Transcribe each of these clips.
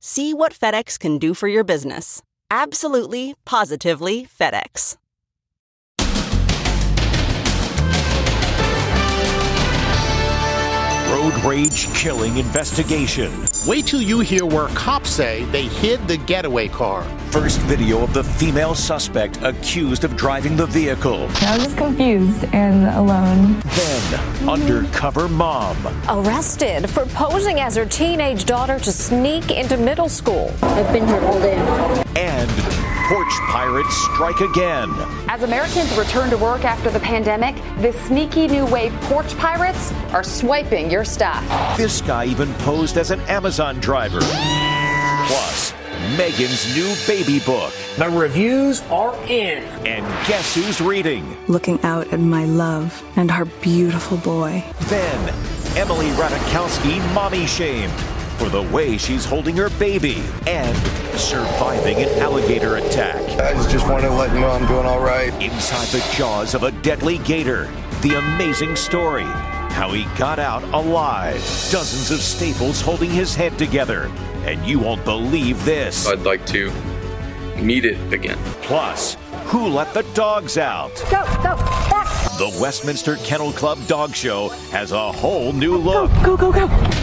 See what FedEx can do for your business. Absolutely, positively FedEx. Road rage killing investigation. Wait till you hear where cops say they hid the getaway car. First video of the female suspect accused of driving the vehicle. I was confused and alone. Then, undercover mom. Arrested for posing as her teenage daughter to sneak into middle school. I've been here all day. And porch pirates strike again. As Americans return to work after the pandemic, the sneaky new wave porch pirates are swiping your stuff. This guy even posed as an Amazon driver. Plus, Meghan's new baby book. The reviews are in. And guess who's reading? Looking out at my love and our beautiful boy. Then, Emily Ratajkowski mommy shamed for the way she's holding her baby and surviving an alligator attack. I just wanted to let you know I'm doing all right. Inside the jaws of a deadly gator, the amazing story. How he got out alive. Dozens of staples holding his head together. And you won't believe this. I'd like to meet it again. Plus, who let the dogs out? Go, go, back. The Westminster Kennel Club Dog Show has a whole new look. Go, go, go, go.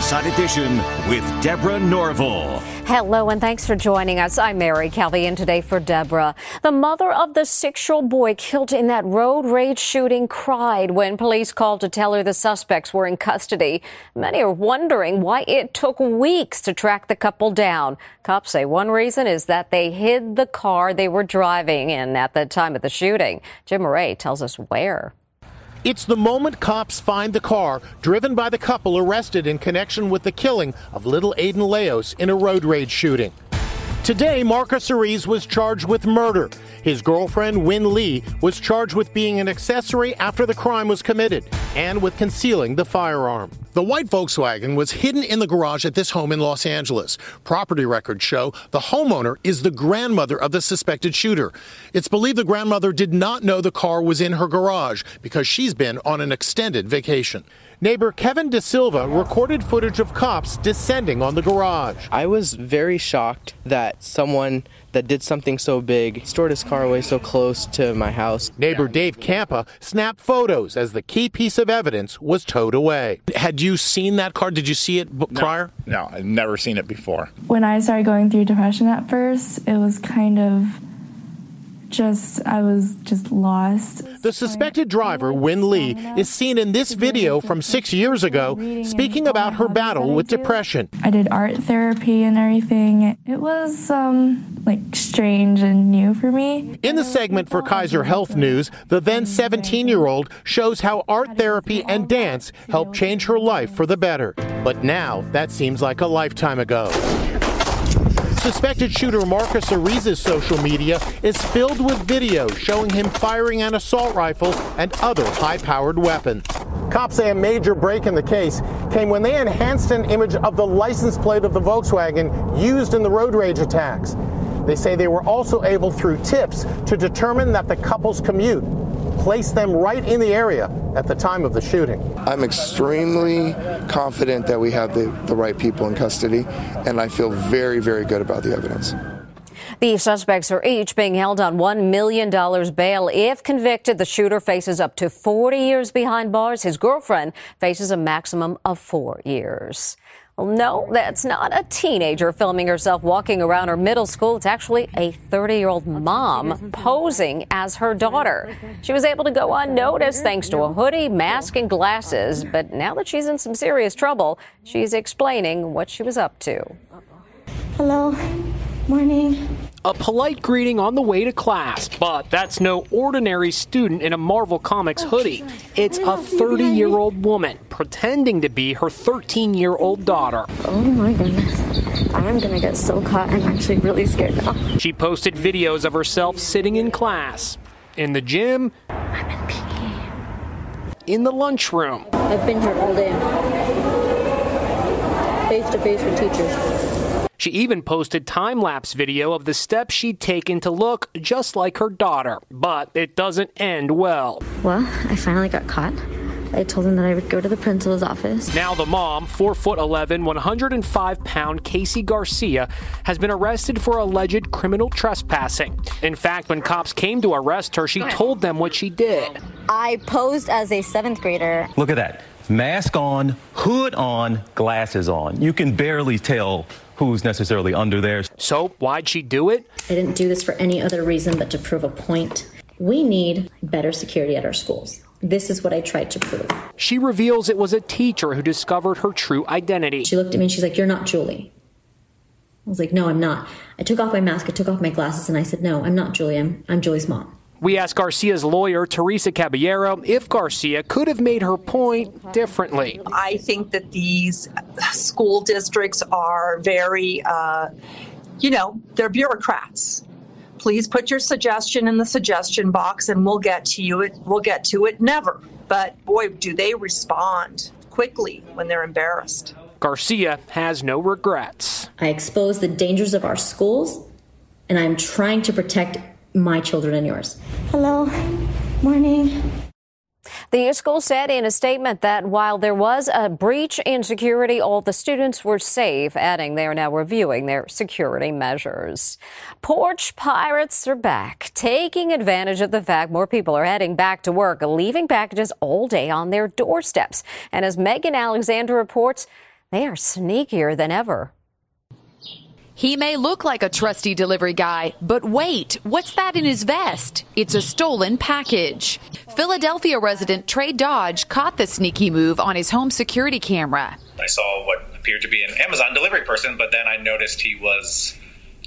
Inside Edition with Deborah Norville. Hello, and thanks for joining us. I'm Mary Calvi, and today for Deborah. The mother of the six year old boy killed in that road rage shooting cried when police called to tell her the suspects were in custody. Many are wondering why it took weeks to track the couple down. Cops say one reason is that they hid the car they were driving in at the time of the shooting. Jim Moret tells us where. It's the moment cops find the car driven by the couple arrested in connection with the killing of little Aiden Leos in a road rage shooting. Today, Marcus Eriz was charged with murder. His girlfriend, Wynne Lee, was charged with being an accessory after the crime was committed and with concealing the firearm. The white Volkswagen was hidden in the garage at this home in Los Angeles. Property records show the homeowner is the grandmother of the suspected shooter. It's believed the grandmother did not know the car was in her garage because she's been on an extended vacation. Neighbor Kevin De Silva recorded footage of cops descending on the garage. I was very shocked that someone that did something so big stored his car away so close to my house. Neighbor Dave Campa snapped photos as the key piece of evidence was towed away. Had you seen that car? Did you see it b- prior? No, I've never seen it before. When I started going through depression at first, it was kind of just I was just lost. The suspected driver, Wynne Lee, is seen in this video from six years ago speaking about her battle with depression. I did art therapy and everything. It was um, like strange and new for me. In the segment for Kaiser Health News, the then 17 year old shows how art therapy and dance helped change her life for the better. But now that seems like a lifetime ago. Suspected shooter Marcus Ariza's social media is filled with videos showing him firing an assault rifle and other high powered weapons. Cops say a major break in the case came when they enhanced an image of the license plate of the Volkswagen used in the road rage attacks. They say they were also able, through tips, to determine that the couple's commute placed them right in the area at the time of the shooting. I'm extremely confident that we have the, the right people in custody, and I feel very, very good about the evidence. The suspects are each being held on $1 million bail. If convicted, the shooter faces up to 40 years behind bars. His girlfriend faces a maximum of four years. Well, no, that's not a teenager filming herself walking around her middle school. It's actually a 30 year old mom posing as her daughter. She was able to go unnoticed thanks to a hoodie, mask, and glasses. But now that she's in some serious trouble, she's explaining what she was up to. Hello. Morning. A polite greeting on the way to class, but that's no ordinary student in a Marvel Comics oh, hoodie. It's a 30 year old woman pretending to be her 13 year old daughter. Oh my goodness. I am gonna get so caught. I'm actually really scared now. She posted videos of herself sitting in class, in the gym, I'm in PE. in the lunchroom. I've been here all day. Face to face with teachers. She even posted time lapse video of the steps she'd taken to look just like her daughter. But it doesn't end well. Well, I finally got caught. I told them that I would go to the principal's office. Now the mom, 4 foot 11, 105 pound Casey Garcia, has been arrested for alleged criminal trespassing. In fact, when cops came to arrest her, she told them what she did. I posed as a seventh grader. Look at that. Mask on, hood on, glasses on. You can barely tell who's necessarily under there. So, why'd she do it? I didn't do this for any other reason but to prove a point. We need better security at our schools. This is what I tried to prove. She reveals it was a teacher who discovered her true identity. She looked at me and she's like, You're not Julie. I was like, No, I'm not. I took off my mask, I took off my glasses, and I said, No, I'm not Julie. I'm, I'm Julie's mom. We asked Garcia's lawyer, Teresa Caballero, if Garcia could have made her point differently. I think that these school districts are very, uh, you know, they're bureaucrats. Please put your suggestion in the suggestion box and we'll get to you. It we'll get to it never. But boy, do they respond quickly when they're embarrassed. Garcia has no regrets. I expose the dangers of our schools, and I'm trying to protect my children and yours. Hello. Morning. The school said in a statement that while there was a breach in security, all the students were safe, adding they are now reviewing their security measures. Porch pirates are back, taking advantage of the fact more people are heading back to work, leaving packages all day on their doorsteps. And as Megan Alexander reports, they are sneakier than ever. He may look like a trusty delivery guy, but wait, what's that in his vest? It's a stolen package. Philadelphia resident Trey Dodge caught the sneaky move on his home security camera. I saw what appeared to be an Amazon delivery person, but then I noticed he was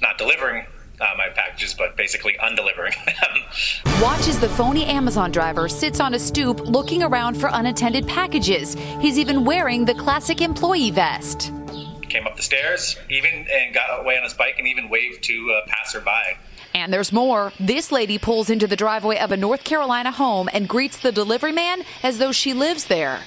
not delivering uh, my packages, but basically undelivering them. Watch as the phony Amazon driver sits on a stoop looking around for unattended packages. He's even wearing the classic employee vest. Came up the stairs, even and got away on his bike, and even waved to a passerby. And there's more. This lady pulls into the driveway of a North Carolina home and greets the delivery man as though she lives there.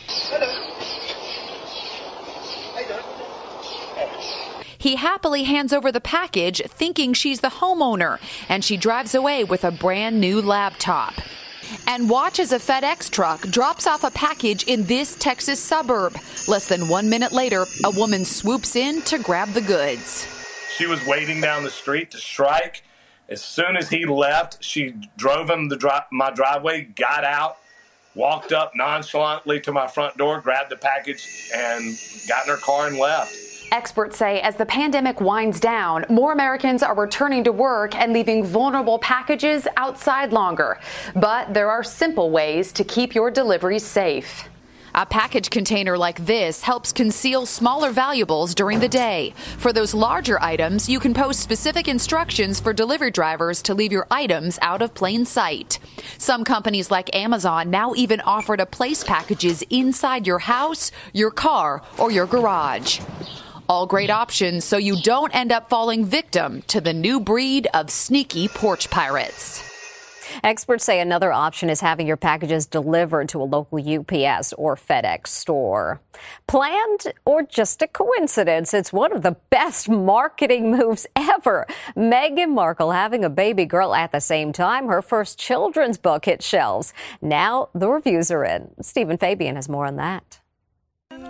He happily hands over the package, thinking she's the homeowner, and she drives away with a brand new laptop. And watch as a FedEx truck drops off a package in this Texas suburb. Less than one minute later, a woman swoops in to grab the goods. She was waiting down the street to strike. As soon as he left, she drove him dri- my driveway, got out, walked up nonchalantly to my front door, grabbed the package, and got in her car and left. Experts say as the pandemic winds down, more Americans are returning to work and leaving vulnerable packages outside longer. But there are simple ways to keep your deliveries safe. A package container like this helps conceal smaller valuables during the day. For those larger items, you can post specific instructions for delivery drivers to leave your items out of plain sight. Some companies like Amazon now even offer to place packages inside your house, your car, or your garage. All great mm-hmm. options so you don't end up falling victim to the new breed of sneaky porch pirates. Experts say another option is having your packages delivered to a local UPS or FedEx store. Planned or just a coincidence, it's one of the best marketing moves ever. Meghan Markle having a baby girl at the same time her first children's book hit shelves. Now the reviews are in. Steven Fabian has more on that.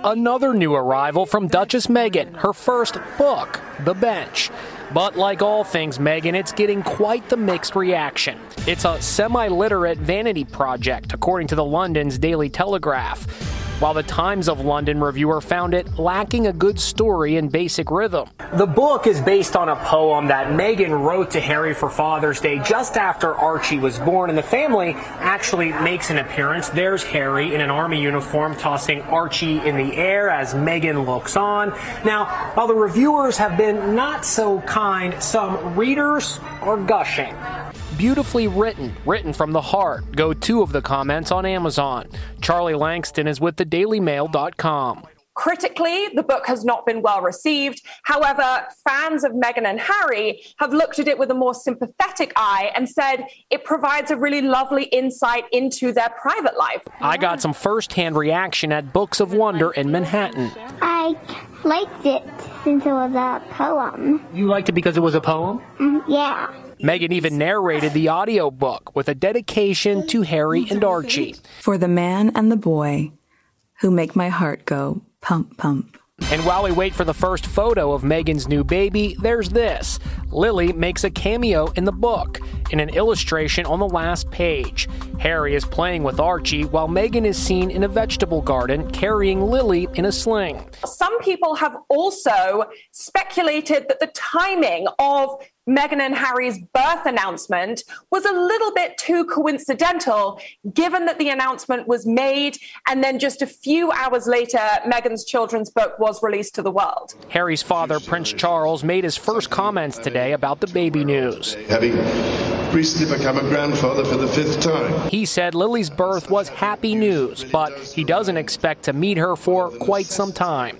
Another new arrival from Duchess Meghan, her first book, The Bench. But like all things Meghan, it's getting quite the mixed reaction. It's a semi literate vanity project, according to the London's Daily Telegraph. While the Times of London reviewer found it lacking a good story and basic rhythm. The book is based on a poem that Meghan wrote to Harry for Father's Day just after Archie was born, and the family actually makes an appearance. There's Harry in an army uniform tossing Archie in the air as Meghan looks on. Now, while the reviewers have been not so kind, some readers are gushing. Beautifully written, written from the heart, go two of the comments on Amazon. Charlie Lankston is with thedailymail.com. Critically, the book has not been well received. However, fans of Meghan and Harry have looked at it with a more sympathetic eye and said it provides a really lovely insight into their private life. I got some first-hand reaction at Books of Wonder in Manhattan. I liked it since it was a poem. You liked it because it was a poem? Mm, yeah. Meghan even narrated the audiobook with a dedication to Harry and Archie. For the man and the boy who make my heart go pump, pump. And while we wait for the first photo of Meghan's new baby, there's this. Lily makes a cameo in the book in an illustration on the last page. Harry is playing with Archie while Megan is seen in a vegetable garden carrying Lily in a sling. Some people have also speculated that the timing of Meghan and Harry's birth announcement was a little bit too coincidental, given that the announcement was made and then just a few hours later, Meghan's children's book was released to the world. Harry's father, Prince Charles, made his first comments today about the baby news. Having recently become a grandfather for the fifth time. He said Lily's birth was happy news, but he doesn't expect to meet her for quite some time.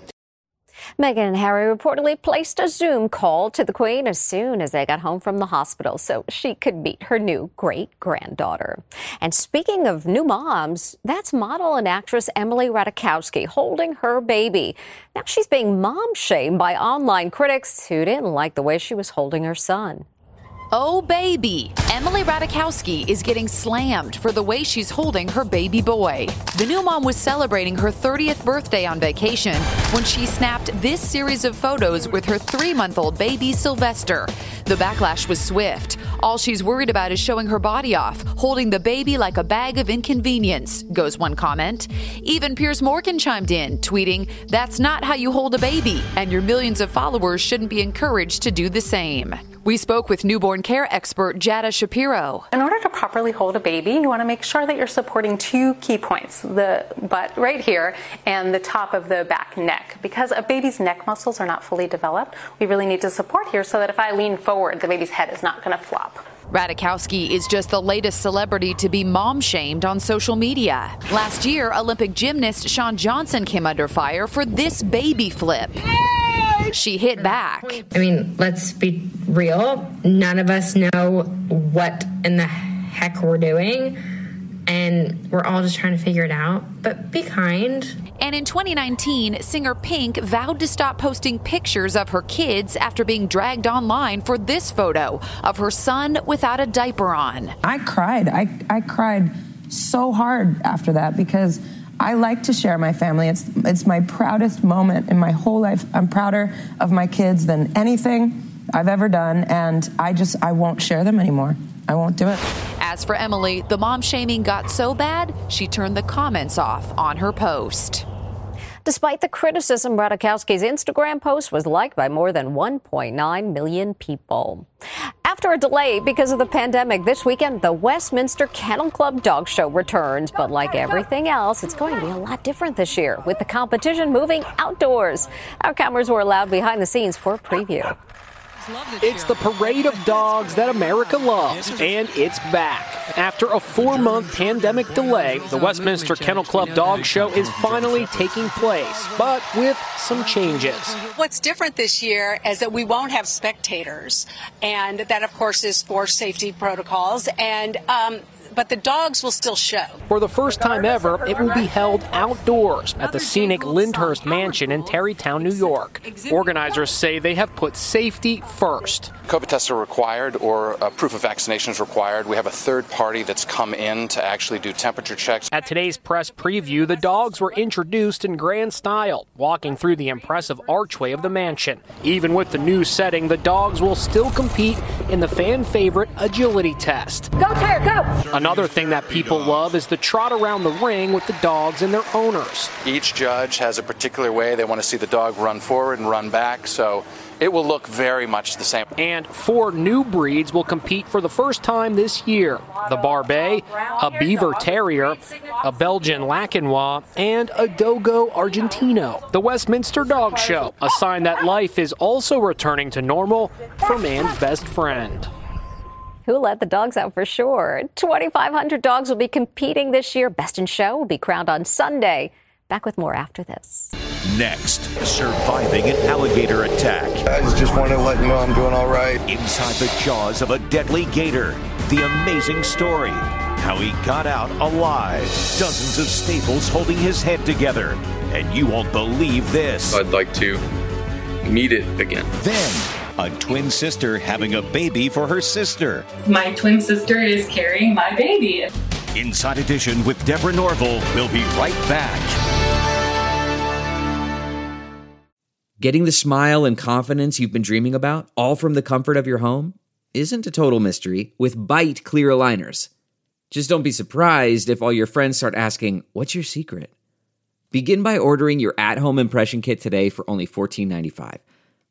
Meghan and Harry reportedly placed a Zoom call to the Queen as soon as they got home from the hospital so she could meet her new great granddaughter. And speaking of new moms, that's model and actress Emily Ratajkowski holding her baby. Now she's being mom shamed by online critics who didn't like the way she was holding her son. Oh, baby. Emily Ratajkowski is getting slammed for the way she's holding her baby boy. The new mom was celebrating her 30th birthday on vacation when she snapped this series of photos with her three month old baby, Sylvester. The backlash was swift. All she's worried about is showing her body off, holding the baby like a bag of inconvenience, goes one comment. Even Piers Morgan chimed in, tweeting, That's not how you hold a baby, and your millions of followers shouldn't be encouraged to do the same. We spoke with newborn care expert Jada Shapiro. In order to properly hold a baby, you want to make sure that you're supporting two key points the butt right here and the top of the back neck. Because a baby's neck muscles are not fully developed, we really need to support here so that if I lean forward, the baby's head is not going to flop. Ratajkowski is just the latest celebrity to be mom shamed on social media. Last year, Olympic gymnast Shawn Johnson came under fire for this baby flip. She hit back. I mean, let's be real. None of us know what in the heck we're doing, and we're all just trying to figure it out. But be kind. And in 2019, singer Pink vowed to stop posting pictures of her kids after being dragged online for this photo of her son without a diaper on. I cried. I, I cried so hard after that because I like to share my family. It's it's my proudest moment in my whole life. I'm prouder of my kids than anything I've ever done and I just I won't share them anymore. I won't do it. As for Emily, the mom shaming got so bad, she turned the comments off on her post. Despite the criticism, Ratajkowski's Instagram post was liked by more than 1.9 million people. After a delay because of the pandemic, this weekend the Westminster Kennel Club Dog Show returns. But like everything else, it's going to be a lot different this year with the competition moving outdoors. Our cameras were allowed behind the scenes for a preview. It's the parade of dogs that America loves, and it's back. After a four month pandemic delay, the Westminster Kennel Club Dog Show is finally taking place, but with some changes. What's different this year is that we won't have spectators, and that, of course, is for safety protocols. And um, but the dogs will still show. For the first time ever, it will be held outdoors at the scenic Lyndhurst Mansion in Tarrytown, New York. Organizers say they have put safety first. COVID tests are required or a proof of vaccination is required. We have a third party that's come in to actually do temperature checks. At today's press preview, the dogs were introduced in grand style, walking through the impressive archway of the mansion. Even with the new setting, the dogs will still compete in the fan favorite agility test. Go, Tire, go! Another thing that people love is the trot around the ring with the dogs and their owners. Each judge has a particular way they want to see the dog run forward and run back, so it will look very much the same. And four new breeds will compete for the first time this year the Barbet, a Biewer Terrier, a Belgian Laekenois, and a Dogo Argentino. The Westminster Dog Show, a sign that life is also returning to normal for man's best friend. Who let the dogs out for sure? 2,500 dogs will be competing this year. Best in Show will be crowned on Sunday. Back with more after this. Next, surviving an alligator attack. I just want to let you know I'm doing all right. Inside the jaws of a deadly gator. The amazing story. How he got out alive. Dozens of staples holding his head together. And you won't believe this. I'd like to meet it again. Then, a twin sister having a baby for her sister. My twin sister is carrying my baby. Inside Edition with Deborah Norville. We'll be right back. Getting the smile and confidence you've been dreaming about, all from the comfort of your home, isn't a total mystery with Byte clear aligners. Just don't be surprised if all your friends start asking, What's your secret? Begin by ordering your at home impression kit today for only $14.95.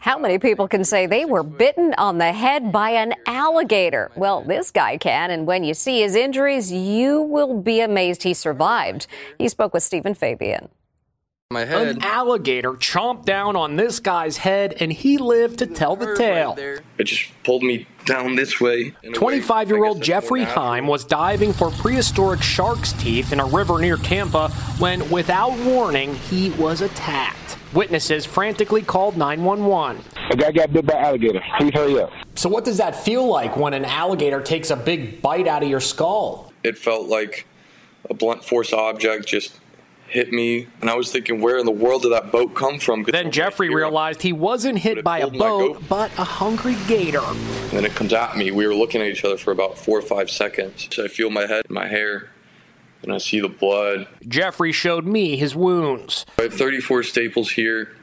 How many people can say they were bitten on the head by an alligator? Well, this guy can, and when you see his injuries, you will be amazed he survived. He spoke with Steven Fabian. My head. An alligator chomped down on this guy's head, and he lived to tell the tale. It just pulled me down this way. 25 year old Jeffrey Heim was diving for prehistoric shark's teeth in a river near Tampa when, without warning, he was attacked. Witnesses frantically called 911. A guy got bit by alligator. Please hurry up. So, what does that feel like when an alligator takes a big bite out of your skull? It felt like a blunt force object just hit me, and I was thinking, where in the world did that boat come from? Then Jeffrey realized he wasn't hit by a boat, but a hungry gator. And then it comes at me. We were looking at each other for about four or five seconds. So I feel my head, my hair, and I see the blood. Jeffrey showed me his wounds. I have 34 staples here,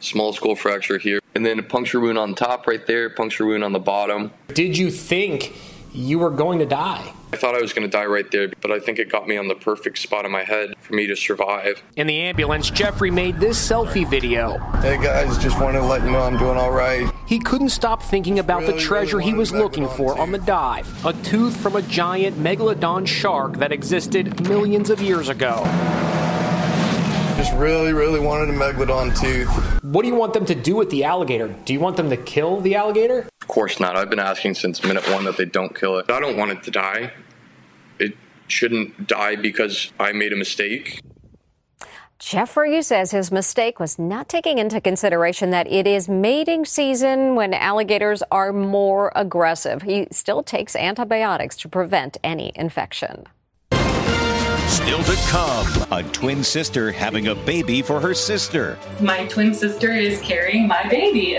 small skull fracture here, and then a puncture wound on top right there, puncture wound on the bottom. Did you think you were going to die? I thought I was going to die right there, but I think it got me on the perfect spot in my head for me to survive. In the ambulance, Jeffrey made this selfie video. Hey guys, just wanted to let you know I'm doing all right. He couldn't stop thinking about really, the treasure really he was looking for on the dive a tooth from a giant megalodon shark that existed millions of years ago. Just really, really wanted a megalodon tooth. What do you want them to do with the alligator? Do you want them to kill the alligator? Of course not. I've been asking since minute one that they don't kill it. I don't want it to die. It shouldn't die because I made a mistake. Jeffrey says his mistake was not taking into consideration that it is mating season when alligators are more aggressive. He still takes antibiotics to prevent any infection. Still to come, a twin sister having a baby for her sister. My twin sister is carrying my baby.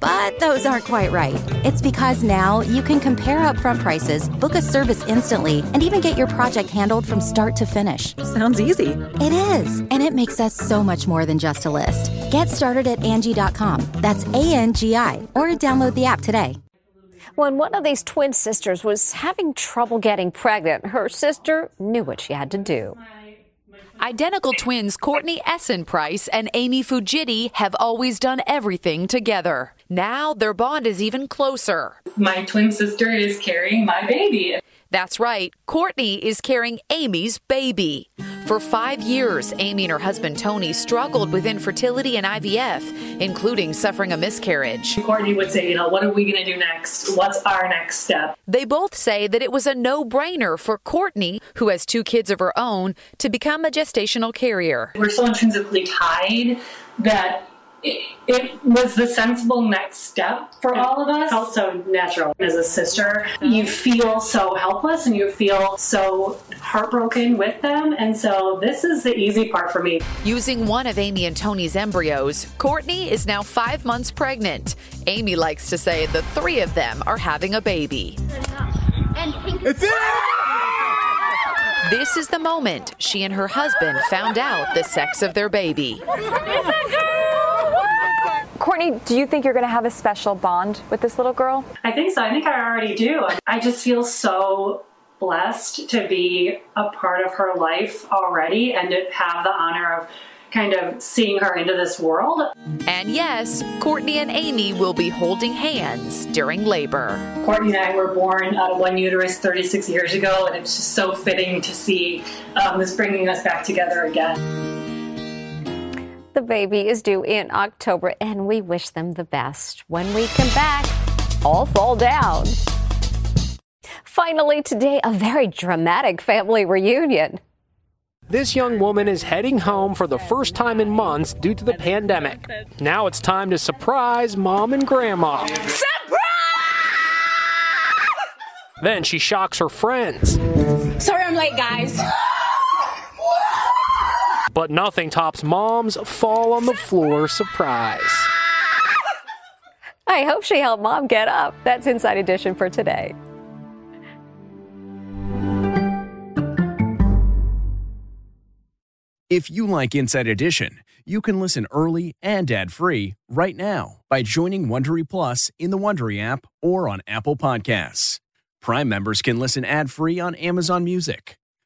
But those aren't quite right. It's because now you can compare upfront prices, book a service instantly, and even get your project handled from start to finish. Sounds easy. It is, and it makes us so much more than just a list. Get started at Angi.com. That's A N G I, or download the app today. When one of these twin sisters was having trouble getting pregnant, her sister knew what she had to do. Identical twins Courtney Essen Price and Amy Fujiti have always done everything together. Now their bond is even closer. My twin sister is carrying my baby. That's right, Courtney is carrying Amy's baby. For five years, Amy and her husband Tony struggled with infertility and IVF, including suffering a miscarriage. Courtney would say, you know, what are we going to do next? What's our next step? They both say that it was a no brainer for Courtney, who has two kids of her own, to become a gestational carrier. We're so intrinsically tied that it was the sensible next step for all of us. Also natural. As a sister, you feel so helpless and you feel so heartbroken with them. And so this is the easy part for me. Using one of Amy and Tony's embryos, Courtney is now five months pregnant. Amy likes to say the three of them are having a baby. This is the moment she and her husband found out the sex of their baby. Courtney, do you think you're going to have a special bond with this little girl? I think so. I think I already do. I just feel so blessed to be a part of her life already and to have the honor of kind of seeing her into this world. And yes, Courtney and Amy will be holding hands during labor. Courtney and I were born out of one uterus 36 years ago, and it's just so fitting to see um, this bringing us back together again. The baby is due in October, and we wish them the best. When we come back, all fall down. Finally, today, a very dramatic family reunion. This young woman is heading home for the first time in months due to the pandemic. Now it's time to surprise mom and grandma. Surprise! Then she shocks her friends. Sorry I'm late, guys. But nothing tops mom's fall on the floor surprise. I hope she helped mom get up. That's Inside Edition for today. If you like Inside Edition, you can listen early and ad-free right now by joining Wondery Plus in the Wondery app or on Apple Podcasts. Prime members can listen ad-free on Amazon Music.